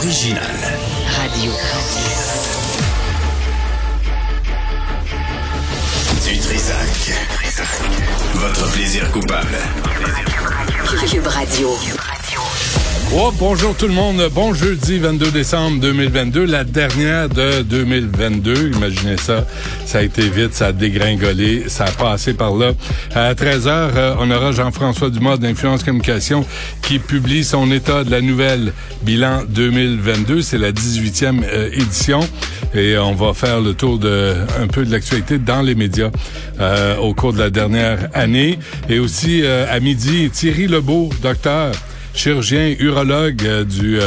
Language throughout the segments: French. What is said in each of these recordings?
L'original. Radio. Du Trisac. Votre plaisir coupable. Cube Radio. Oh, bonjour tout le monde. Bon jeudi 22 décembre 2022, la dernière de 2022. Imaginez ça. Ça a été vite, ça a dégringolé, ça a passé par là. À 13h, on aura Jean-François Dumas d'Influence Communication qui publie son état de la nouvelle bilan 2022. C'est la 18e euh, édition et on va faire le tour de un peu de l'actualité dans les médias euh, au cours de la dernière année. Et aussi euh, à midi, Thierry Lebeau, docteur chirurgien urologue euh, du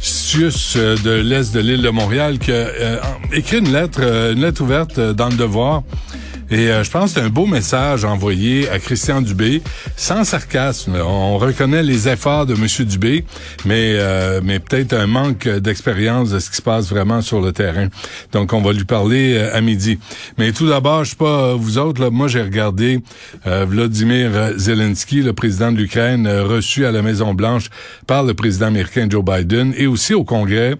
CIUS euh, de l'Est de l'île de Montréal, qui a euh, écrit une lettre, euh, une lettre ouverte dans le devoir. Et euh, je pense que c'est un beau message envoyé à Christian Dubé, sans sarcasme. On reconnaît les efforts de M. Dubé, mais euh, mais peut-être un manque d'expérience de ce qui se passe vraiment sur le terrain. Donc on va lui parler euh, à midi. Mais tout d'abord, je sais pas euh, vous autres, là, moi j'ai regardé euh, Vladimir Zelensky, le président de l'Ukraine, reçu à la Maison Blanche par le président américain Joe Biden, et aussi au Congrès.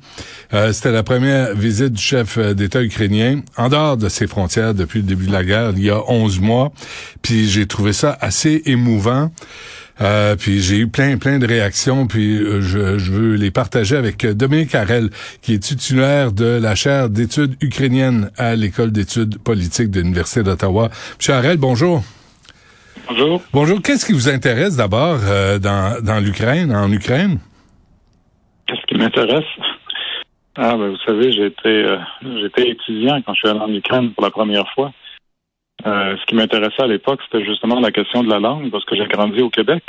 C'était la première visite du chef d'État ukrainien en dehors de ses frontières depuis le début de la guerre, il y a 11 mois. Puis j'ai trouvé ça assez émouvant. Euh, puis j'ai eu plein plein de réactions, puis euh, je, je veux les partager avec euh, Dominique Harel, qui est titulaire de la chaire d'études ukrainiennes à l'école d'études politiques de l'Université d'Ottawa. Monsieur Harel, bonjour. Bonjour. Bonjour. Qu'est-ce qui vous intéresse d'abord euh, dans, dans l'Ukraine, en Ukraine? Qu'est-ce qui m'intéresse? Ah, ben, vous savez, j'étais, j'étais étudiant quand je suis allé en Ukraine pour la première fois. Euh, ce qui m'intéressait à l'époque, c'était justement la question de la langue, parce que j'ai grandi au Québec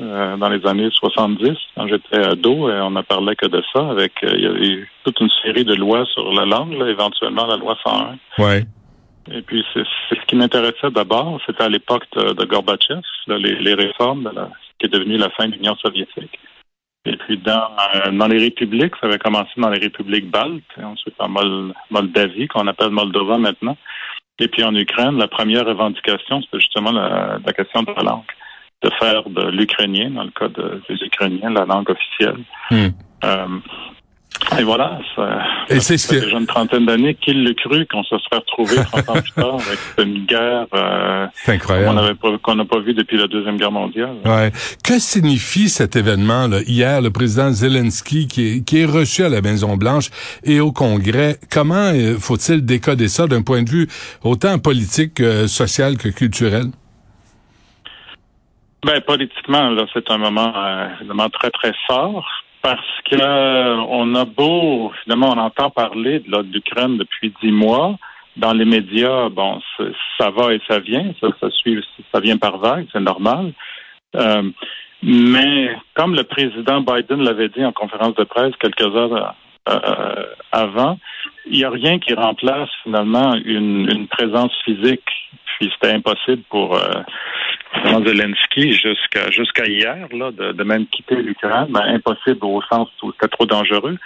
euh, dans les années 70, quand j'étais ado, et on ne parlait que de ça. Avec, euh, il y avait toute une série de lois sur la langue, là, éventuellement la loi 101. Ouais. Et puis, c'est, ce qui m'intéressait d'abord. C'était à l'époque de, de Gorbatchev, là, les, les réformes de la, qui est devenu la fin de l'Union soviétique. Et puis, dans, euh, dans les républiques, ça avait commencé dans les républiques baltes, et ensuite en Mol- Moldavie, qu'on appelle Moldova maintenant. Et puis, en Ukraine, la première revendication, c'était justement la, la question de la langue. De faire de l'ukrainien, dans le cas de- des Ukrainiens, la langue officielle. Hmm. Euh, et voilà, ça, Et c'est ce déjà une trentaine d'années qu'il le cru qu'on se serait retrouvé 30 ans plus tard avec une guerre euh, qu'on pas n'a pas vu depuis la deuxième guerre mondiale. Ouais. Que signifie cet événement là hier, le président Zelensky qui est, qui est reçu à la Maison Blanche et au Congrès Comment euh, faut-il décoder ça d'un point de vue autant politique, que social que culturel? Ben politiquement, là, c'est un moment euh, évidemment très très fort parce que euh, on a beau, finalement, on entend parler de l'Ukraine depuis dix mois. Dans les médias, bon, ça va et ça vient, ça, ça suit, ça vient par vague, c'est normal. Euh, mais comme le président Biden l'avait dit en conférence de presse quelques heures euh, avant, il n'y a rien qui remplace finalement une, une présence physique. Puis c'était impossible pour euh, Zelensky jusqu'à jusqu'à hier là, de, même quitter l'Ukraine, ben, impossible au sens où c'était trop dangereux.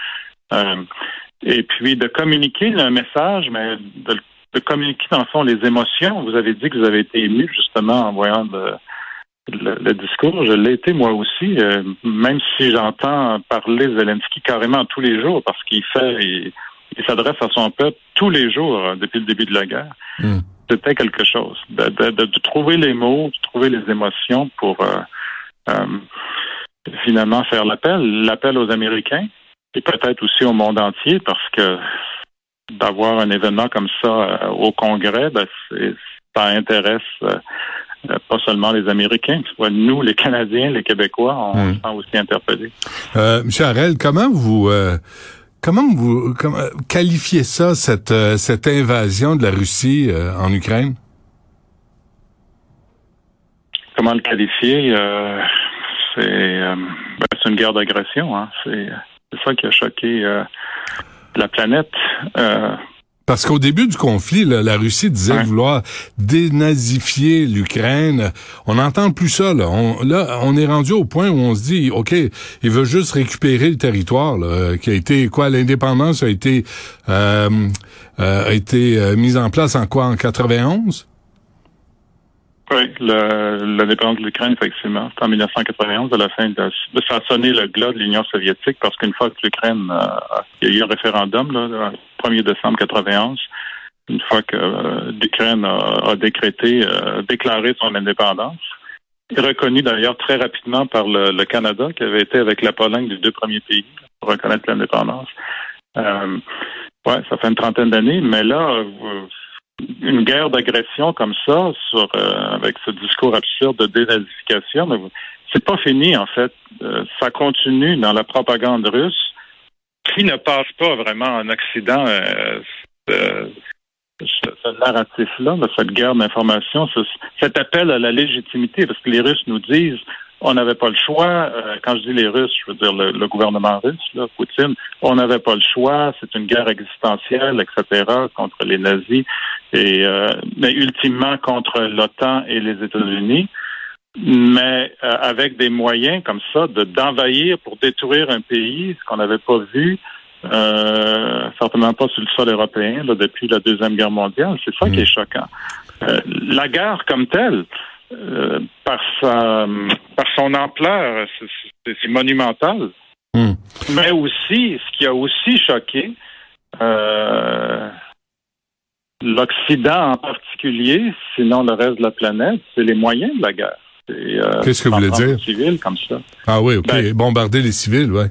Euh, et puis de communiquer un message, mais de, communiquer dans le fond les émotions. Vous avez dit que vous avez été ému justement en voyant le, discours. Je l'ai été moi aussi, euh, même si j'entends parler Zelensky carrément tous les jours parce qu'il fait, il, s'adresse à son peuple tous les jours depuis le début de la guerre. Hmm. C'était quelque chose. De, de, de, de trouver les mots, de trouver les émotions pour euh, euh, finalement faire l'appel, l'appel aux Américains et peut-être aussi au monde entier parce que d'avoir un événement comme ça euh, au Congrès, ben, c'est- ça intéresse euh, pas seulement les Américains, soit nous, les Canadiens, les Québécois, on Hmm. se sent aussi interpellés. Euh, Monsieur Harel, comment vous euh, comment vous comment, qualifiez ça cette euh, invasion de la Russie euh, en Ukraine? Comment le qualifier? Euh, C'est ben, c'est une guerre d'agression. Hein. C'est ça qui a choqué la planète. Parce qu'au début du conflit, là, la Russie disait vouloir dénazifier l'Ukraine. On n'entend plus ça. Là. On, là, on est rendu au point où on se dit, OK, il veut juste récupérer le territoire là, euh, qui a été quoi L'indépendance a été euh, euh, a été euh, mise en place en quoi? En 91 oui, l'indépendance de l'Ukraine, effectivement, c'est en 1991, à la fin de, ça a sonné le glas de l'Union soviétique parce qu'une fois que l'Ukraine, euh, il y a eu un référendum, là, le 1er décembre 91, une fois que euh, l'Ukraine a, décrété, euh, déclaré son indépendance, reconnu d'ailleurs très rapidement par le, le Canada, qui avait été avec la Pologne les deux premiers pays pour reconnaître l'indépendance. Euh, ouais, ça fait une trentaine d'années, mais là, une guerre d'agression comme ça, sur euh, avec ce discours absurde de dénazification, c'est pas fini en fait. Euh, ça continue dans la propagande russe, qui ne passe pas vraiment en Occident. Euh, ce, ce- narratif-là, cette guerre d'information, ce- cet appel à la légitimité, parce que les Russes nous disent on n'avait pas le choix. Euh, quand je dis les Russes, je veux dire le, le gouvernement russe, là, Poutine, on n'avait pas le choix, c'est une guerre existentielle, etc., contre les nazis, et euh, mais ultimement contre l'OTAN et les États-Unis. Mais euh, avec des moyens comme ça de d'envahir pour détruire un pays, ce qu'on n'avait pas vu, euh, certainement pas sur le sol européen là, depuis la Deuxième Guerre mondiale. C'est ça qui est choquant. Euh, la guerre comme telle, par sa par son ampleur, c'est- monumental. Hmm. Mais aussi, ce qui a aussi choqué euh, l'Occident en particulier, sinon le reste de la planète, c'est les moyens de la guerre. Euh, Qu'est-ce que vous voulez dire? civils comme ça. Ah oui, OK. Ben- Bombarder les civils, ouais.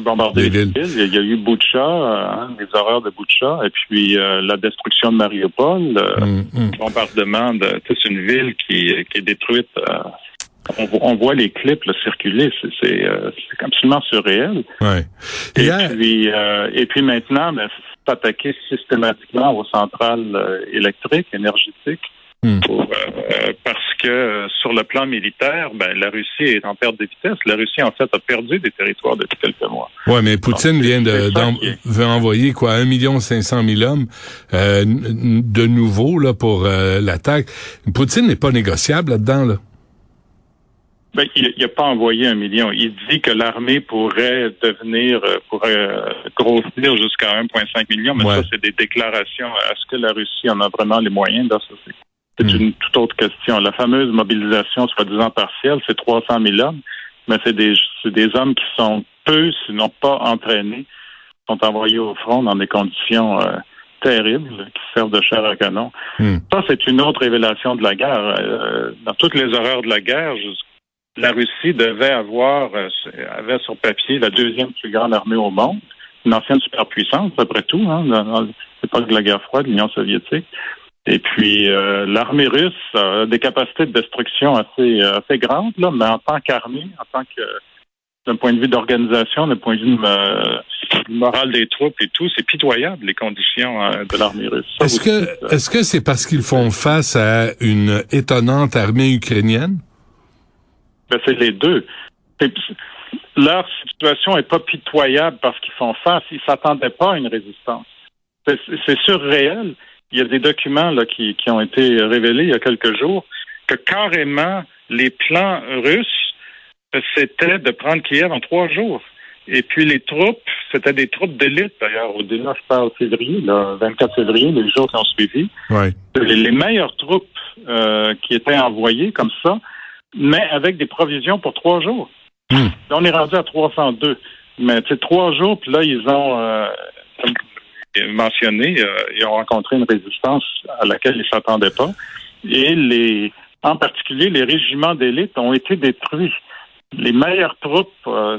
bombarder Des les villes. villes. Il y a eu Boucha, euh, hein, les horreurs de Boucha, et puis euh, la destruction de Mariupol, euh, Hum, hum. le bombardement de toute une ville qui, qui est détruite. euh, on, vo- on voit les clips là, circuler, c'est euh, absolument surréel. Ouais. Et Hier- puis, euh, et puis maintenant, ben, c'est attaquer systématiquement aux centrales euh, électriques, énergétiques, Hmm. pour, euh, parce que euh, sur le plan militaire, ben, la Russie est en perte de vitesse. La Russie, en fait, a perdu des territoires depuis quelques mois. Ouais, mais Poutine Donc, vient de qui veut envoyer quoi, un million cinq cent mille hommes euh, de nouveau là pour euh, l'attaque. Poutine n'est pas négociable là-dedans là. Ben, il n'a pas envoyé un million. Il dit que l'armée pourrait devenir, euh, pourrait euh, grossir jusqu'à 1,5 million, mais Ouais. ça, c'est des déclarations. Est-ce que la Russie en a vraiment les moyens? Là, ça, c'est c'est Hmm. une toute autre question. La fameuse mobilisation soi-disant partielle, c'est 300 000 hommes, mais c'est des, c'est des hommes qui sont peu, sinon pas entraînés, sont envoyés au front dans des conditions euh, terribles, qui servent de chair à canon. Hmm. Ça, c'est une autre révélation de la guerre. Euh, dans toutes les horreurs de la guerre, la Russie devait avoir, euh, avait sur papier la deuxième plus grande armée au monde, une ancienne superpuissance, après tout, hein, dans, l'époque de la guerre froide, l'Union soviétique. Et puis, euh, l'armée russe a des capacités de destruction assez, euh, assez grandes, là, mais en tant qu'armée, en tant que d'un point de vue d'organisation, d'un point de vue euh, moral des troupes et tout, c'est pitoyable les conditions euh, de l'armée russe. Est-ce que ça- est-ce que c'est parce qu'ils font face à une étonnante armée ukrainienne? Ben, c'est les deux. Leur situation est pas pitoyable parce qu'ils font face. Ils s'attendaient pas à une résistance. C'est- surréel. Il y a des documents là, qui, qui ont été révélés il y a quelques jours que carrément les plans russes, c'était de prendre Kiev en trois jours. Et puis les troupes, c'était des troupes d'élite d'ailleurs. Au délà, je parle février, là, 24 février, les jours qui ont suivi Ouais. les, les meilleures troupes euh, qui étaient envoyées comme ça, mais avec des provisions pour trois jours. Hmm. Là, on est rendu à 302. Mais c'est trois jours, puis là, ils ont, euh, comme mentionné, euh, ils ont rencontré une résistance à laquelle ils s'attendaient pas. Et les, en particulier, les régiments d'élite ont été détruits. Les meilleures troupes euh,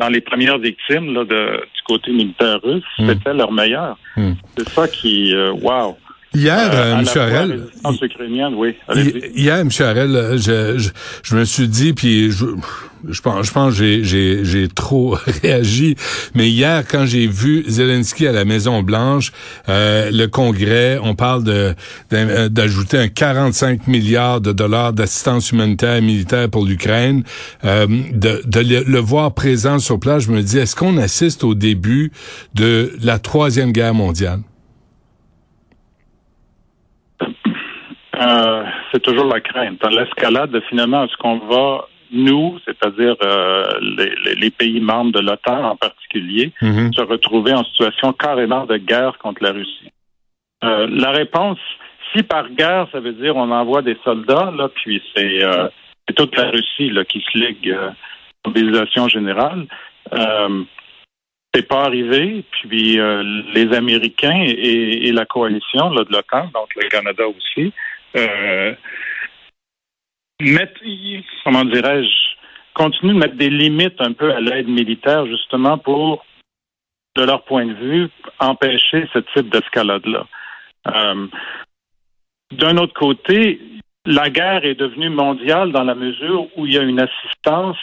dans les premières victimes là, de, du côté militaire russe, Hmm. c'était leurs meilleurs. Hmm. C'est ça qui, euh, wow. Hier, Euh, euh, M. Harel, oui. Hier, M. Harel, euh, je, je, je me suis dit, puis je, je pense, je pense que j'ai, j'ai, j'ai trop réagi, mais hier, quand j'ai vu Zelensky à la Maison Blanche, euh, le Congrès, on parle de, euh, d'ajouter un 45 milliards de dollars d'assistance humanitaire et militaire pour l'Ukraine, euh, de, de le, le voir présent sur place, je me dis, est-ce qu'on assiste au début de la troisième guerre mondiale? Euh, c'est toujours la crainte. Dans l'escalade, finalement, est-ce qu'on va, nous, c'est-à-dire euh, les, les- pays membres de l'OTAN en particulier, Mhm. se retrouver en situation carrément de guerre contre la Russie? Euh, la réponse, si par guerre, ça veut dire on envoie des soldats, là, puis c'est euh, c'est toute la Russie là, qui se ligue euh, mobilisation générale. Euh, c'est pas arrivé, puis euh, les Américains et, et la coalition là, de l'OTAN, donc le Canada aussi, euh, mettent, comment dirais-je, continuent de mettre des limites un peu à l'aide militaire, justement pour, de leur point de vue, empêcher ce type d'escalade-là. Euh, D'un autre côté, la guerre est devenue mondiale dans la mesure où il y a une assistance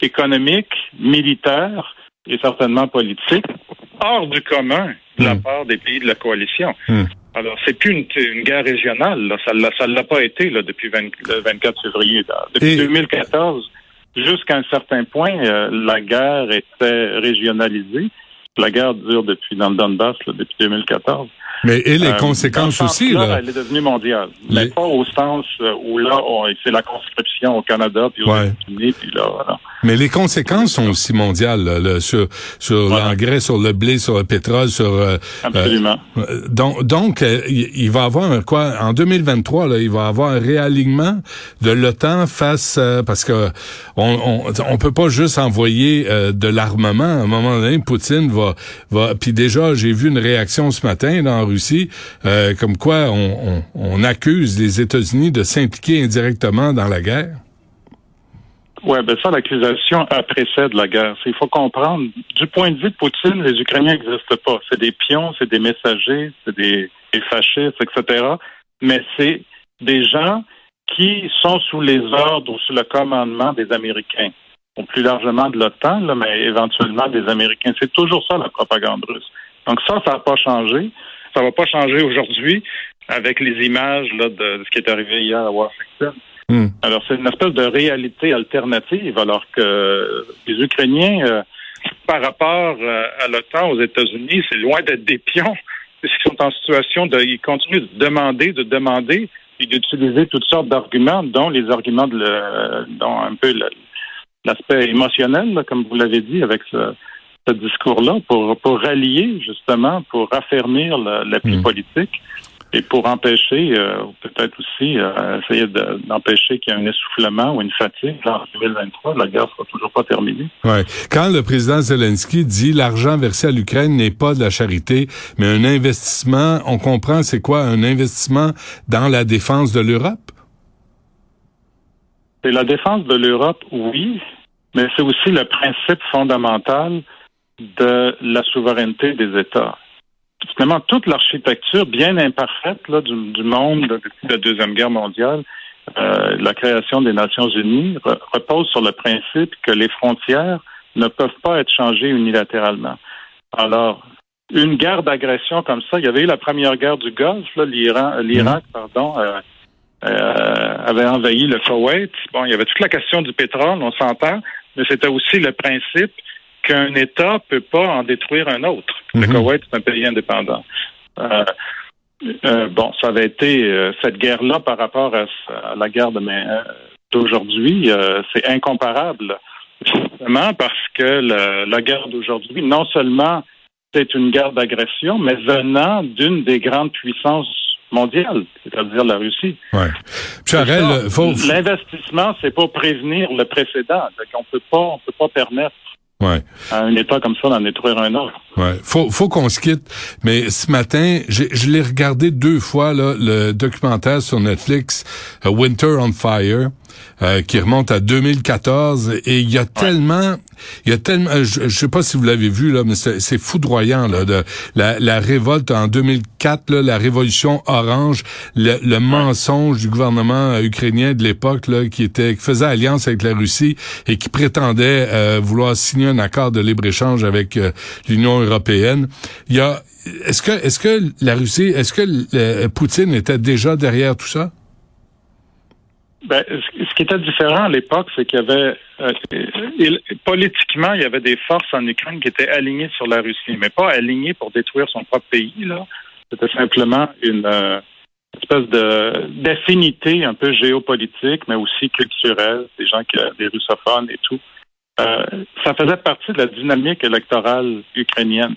économique, militaire et certainement politique hors du commun de la Mm. part des pays de la coalition. Mm. Alors, c'est plus une, une guerre régionale. Là. Ça ne l'a pas été là, depuis 20 le 24 février. là. Depuis Et- 2014, jusqu'à un certain point, euh, la guerre était régionalisée. La guerre dure depuis dans le Donbass depuis 2014. Mais et les Euh, conséquences dans ce aussi, sens-là, là. Elle est devenue mondiale. Mais Les- pas au sens euh, où là, on- c'est la conscription au Canada puis aux Ouais. États-Unis. Puis là, voilà. Mais les conséquences sont aussi mondiales là, là, sur sur l'engrais, sur le blé, sur le pétrole, sur euh, Absolument. euh, donc donc euh, il va avoir un, quoi en 2023 là, il va avoir un réalignement de l'OTAN face euh, parce que on, on on peut pas juste envoyer euh, de l'armement à un moment donné Poutine va va puis déjà j'ai vu une réaction ce matin là, en Russie euh, comme quoi on, accuse les États-Unis de s'impliquer indirectement dans la guerre? Oui, ben ça, l'accusation précède la guerre. Il faut comprendre, du point de vue de Poutine, les Ukrainiens n'existent pas. C'est des pions, c'est des messagers, c'est des, des fascistes, etc. Mais c'est des gens qui sont sous les ordres ou sous le commandement des Américains. Ou plus largement de l'OTAN, mais éventuellement des Américains. C'est toujours ça, la propagande russe. Donc ça, ça n'a pas changé. Ça va pas changer aujourd'hui avec les images là, de ce qui est arrivé hier à Washington. Hmm. Alors, c'est une espèce de réalité alternative, alors que les Ukrainiens, euh, par rapport euh, à l'OTAN aux États-Unis, c'est loin d'être des pions. Ils sont en situation de. Ils continuent de demander, de demander, et d'utiliser toutes sortes d'arguments, dont les arguments de le, dont un peu l'aspect émotionnel, là, comme vous l'avez dit, avec ce, ce discours-là, pour, pour rallier, justement, pour raffermir le- l'appui Mm. politique et pour empêcher, euh, peut-être aussi, euh, essayer de- d'empêcher qu'il y ait un essoufflement ou une fatigue. En 2023, la guerre sera toujours pas terminée. Ouais. Quand le président Zelensky dit l'argent versé à l'Ukraine n'est pas de la charité, mais un investissement, on comprend c'est quoi un investissement dans la défense de l'Europe? C'est la défense de l'Europe, oui, mais c'est aussi le principe fondamental de la souveraineté des États. Finalement, toute l'architecture bien imparfaite là, du, du monde depuis la Deuxième Guerre mondiale, euh, la création des Nations Unies, re- repose sur le principe que les frontières ne peuvent pas être changées unilatéralement. Alors, une guerre d'agression comme ça, il y avait eu la première guerre du Golfe, l'Iran, euh, l'Irak, pardon, euh, euh, avait envahi le Koweït. Bon, il y avait toute la question du pétrole, on s'entend, mais c'était aussi le principe qu'un État peut pas en détruire un autre. Le Mhm. Koweït est un pays indépendant. Euh, euh, bon, ça avait été euh, cette guerre-là par rapport à, à la guerre de d'aujourd'hui, c'est incomparable. Justement parce que le- la guerre d'aujourd'hui, non seulement c'est une guerre d'agression, mais venant d'une des grandes puissances mondiales, c'est-à-dire la Russie. Ouais. Faut, L'investissement, c'est pour prévenir le précédent. Donc, on peut pas, on peut pas permettre Ouais. À un État comme ça, d'en détruire un autre. Ouais. Faut, faut qu'on se quitte. Mais ce matin, je l'ai regardé deux fois, là, le documentaire sur Netflix, euh, Winter on Fire, euh, qui remonte à 2014. Et il y a tellement, il y a tellement, euh, je, je sais pas si vous l'avez vu, là, mais c'est foudroyant, là, de la, la révolte en 2004, là, la révolution orange, le, le mensonge du gouvernement euh, ukrainien de l'époque, là, qui était, qui faisait alliance avec la Russie et qui prétendait euh, vouloir signer un accord de libre-échange avec euh, l'Union européenne. Il y a, est-ce que, est-ce que la Russie, est-ce que Poutine était déjà derrière tout ça? Ben, ce qui était différent à l'époque, c'est qu'il y avait euh, politiquement, il y avait des forces en Ukraine qui étaient alignées sur la Russie, mais pas alignées pour détruire son propre pays. Là, c'était simplement une euh, espèce de d'affinité un peu géopolitique, mais aussi culturelle, des gens qui des russophones et tout. Euh, ça faisait partie de la dynamique électorale ukrainienne.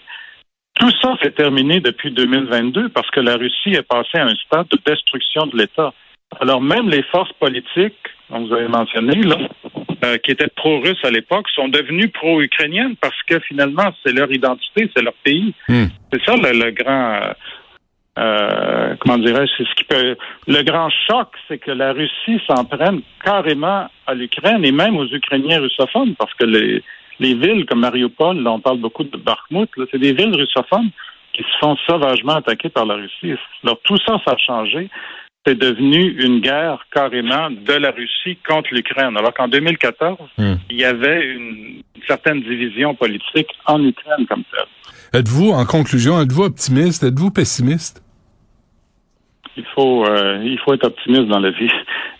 Tout ça s'est terminé depuis 2022 parce que la Russie est passée à un stade de destruction de l'État. Alors même les forces politiques, dont vous avez mentionné, là, euh, qui étaient pro-russes à l'époque, sont devenues pro-ukrainiennes parce que finalement, c'est leur identité, c'est leur pays. Hmm. C'est ça le, le grand, euh, euh, comment dirais-je, c'est ce qui peut, le grand choc, c'est que la Russie s'en prenne carrément à l'Ukraine et même aux Ukrainiens russophones parce que les, les villes comme Mariupol, là, on parle beaucoup de Bakhmut, là, c'est des villes russophones qui se font sauvagement attaquer par la Russie. Alors tout ça, ça a changé c'est devenu une guerre carrément de la Russie contre l'Ukraine. Alors qu'en 2014, Hmm. il y avait une, une certaine division politique en Ukraine comme telle. Êtes-vous, en conclusion, êtes-vous optimiste? Êtes-vous pessimiste? Il faut, euh, il faut être optimiste dans la vie.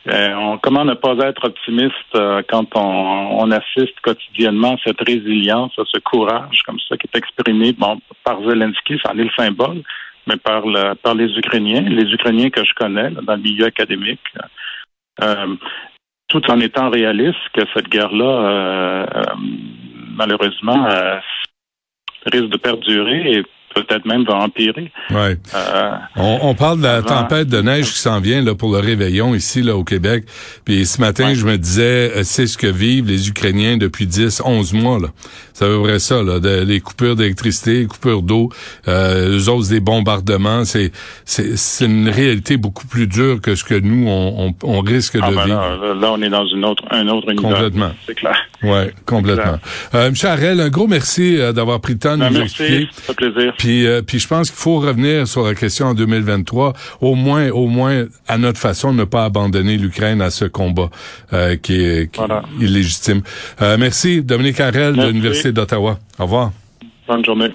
Euh, on, comment ne pas être optimiste euh, quand on, on assiste quotidiennement à cette résilience, à ce courage comme ça qui est exprimé bon, par Zelensky, c'en est le symbole, par, le, par les Ukrainiens, les Ukrainiens que je connais dans le milieu académique, euh, tout en étant réaliste que cette guerre-là, euh, euh, malheureusement, risque de perdurer et peut-être même va empirer. Ouais. Euh, On, on parle de la tempête de neige qui s'en vient là, pour le réveillon ici là au Québec. Puis ce matin, Ouais. je me disais, euh, c'est ce que vivent les Ukrainiens depuis 10, 11 mois. Là. Ça veut vrai ça, là, de- les coupures d'électricité, les coupures d'eau, euh, eux autres des bombardements. C'est, c'est, c'est une réalité beaucoup plus dure que ce que nous, on, on, on risque ah de ben vivre. là, on est dans une autre, un autre univers. Complètement. C'est clair. Ouais, complètement. Euh, M. Harel, un gros merci euh, d'avoir pris le temps de Ben, nous merci, expliquer. ça fait plaisir. Puis, euh, puis je pense qu'il faut revenir sur la question en 2023, au moins, au moins à notre façon, ne pas abandonner l'Ukraine à ce combat euh, qui est, qui Voilà. illégitime. Euh, merci, Dominique Harel de l'Université d'Ottawa. Au revoir. Bonne journée.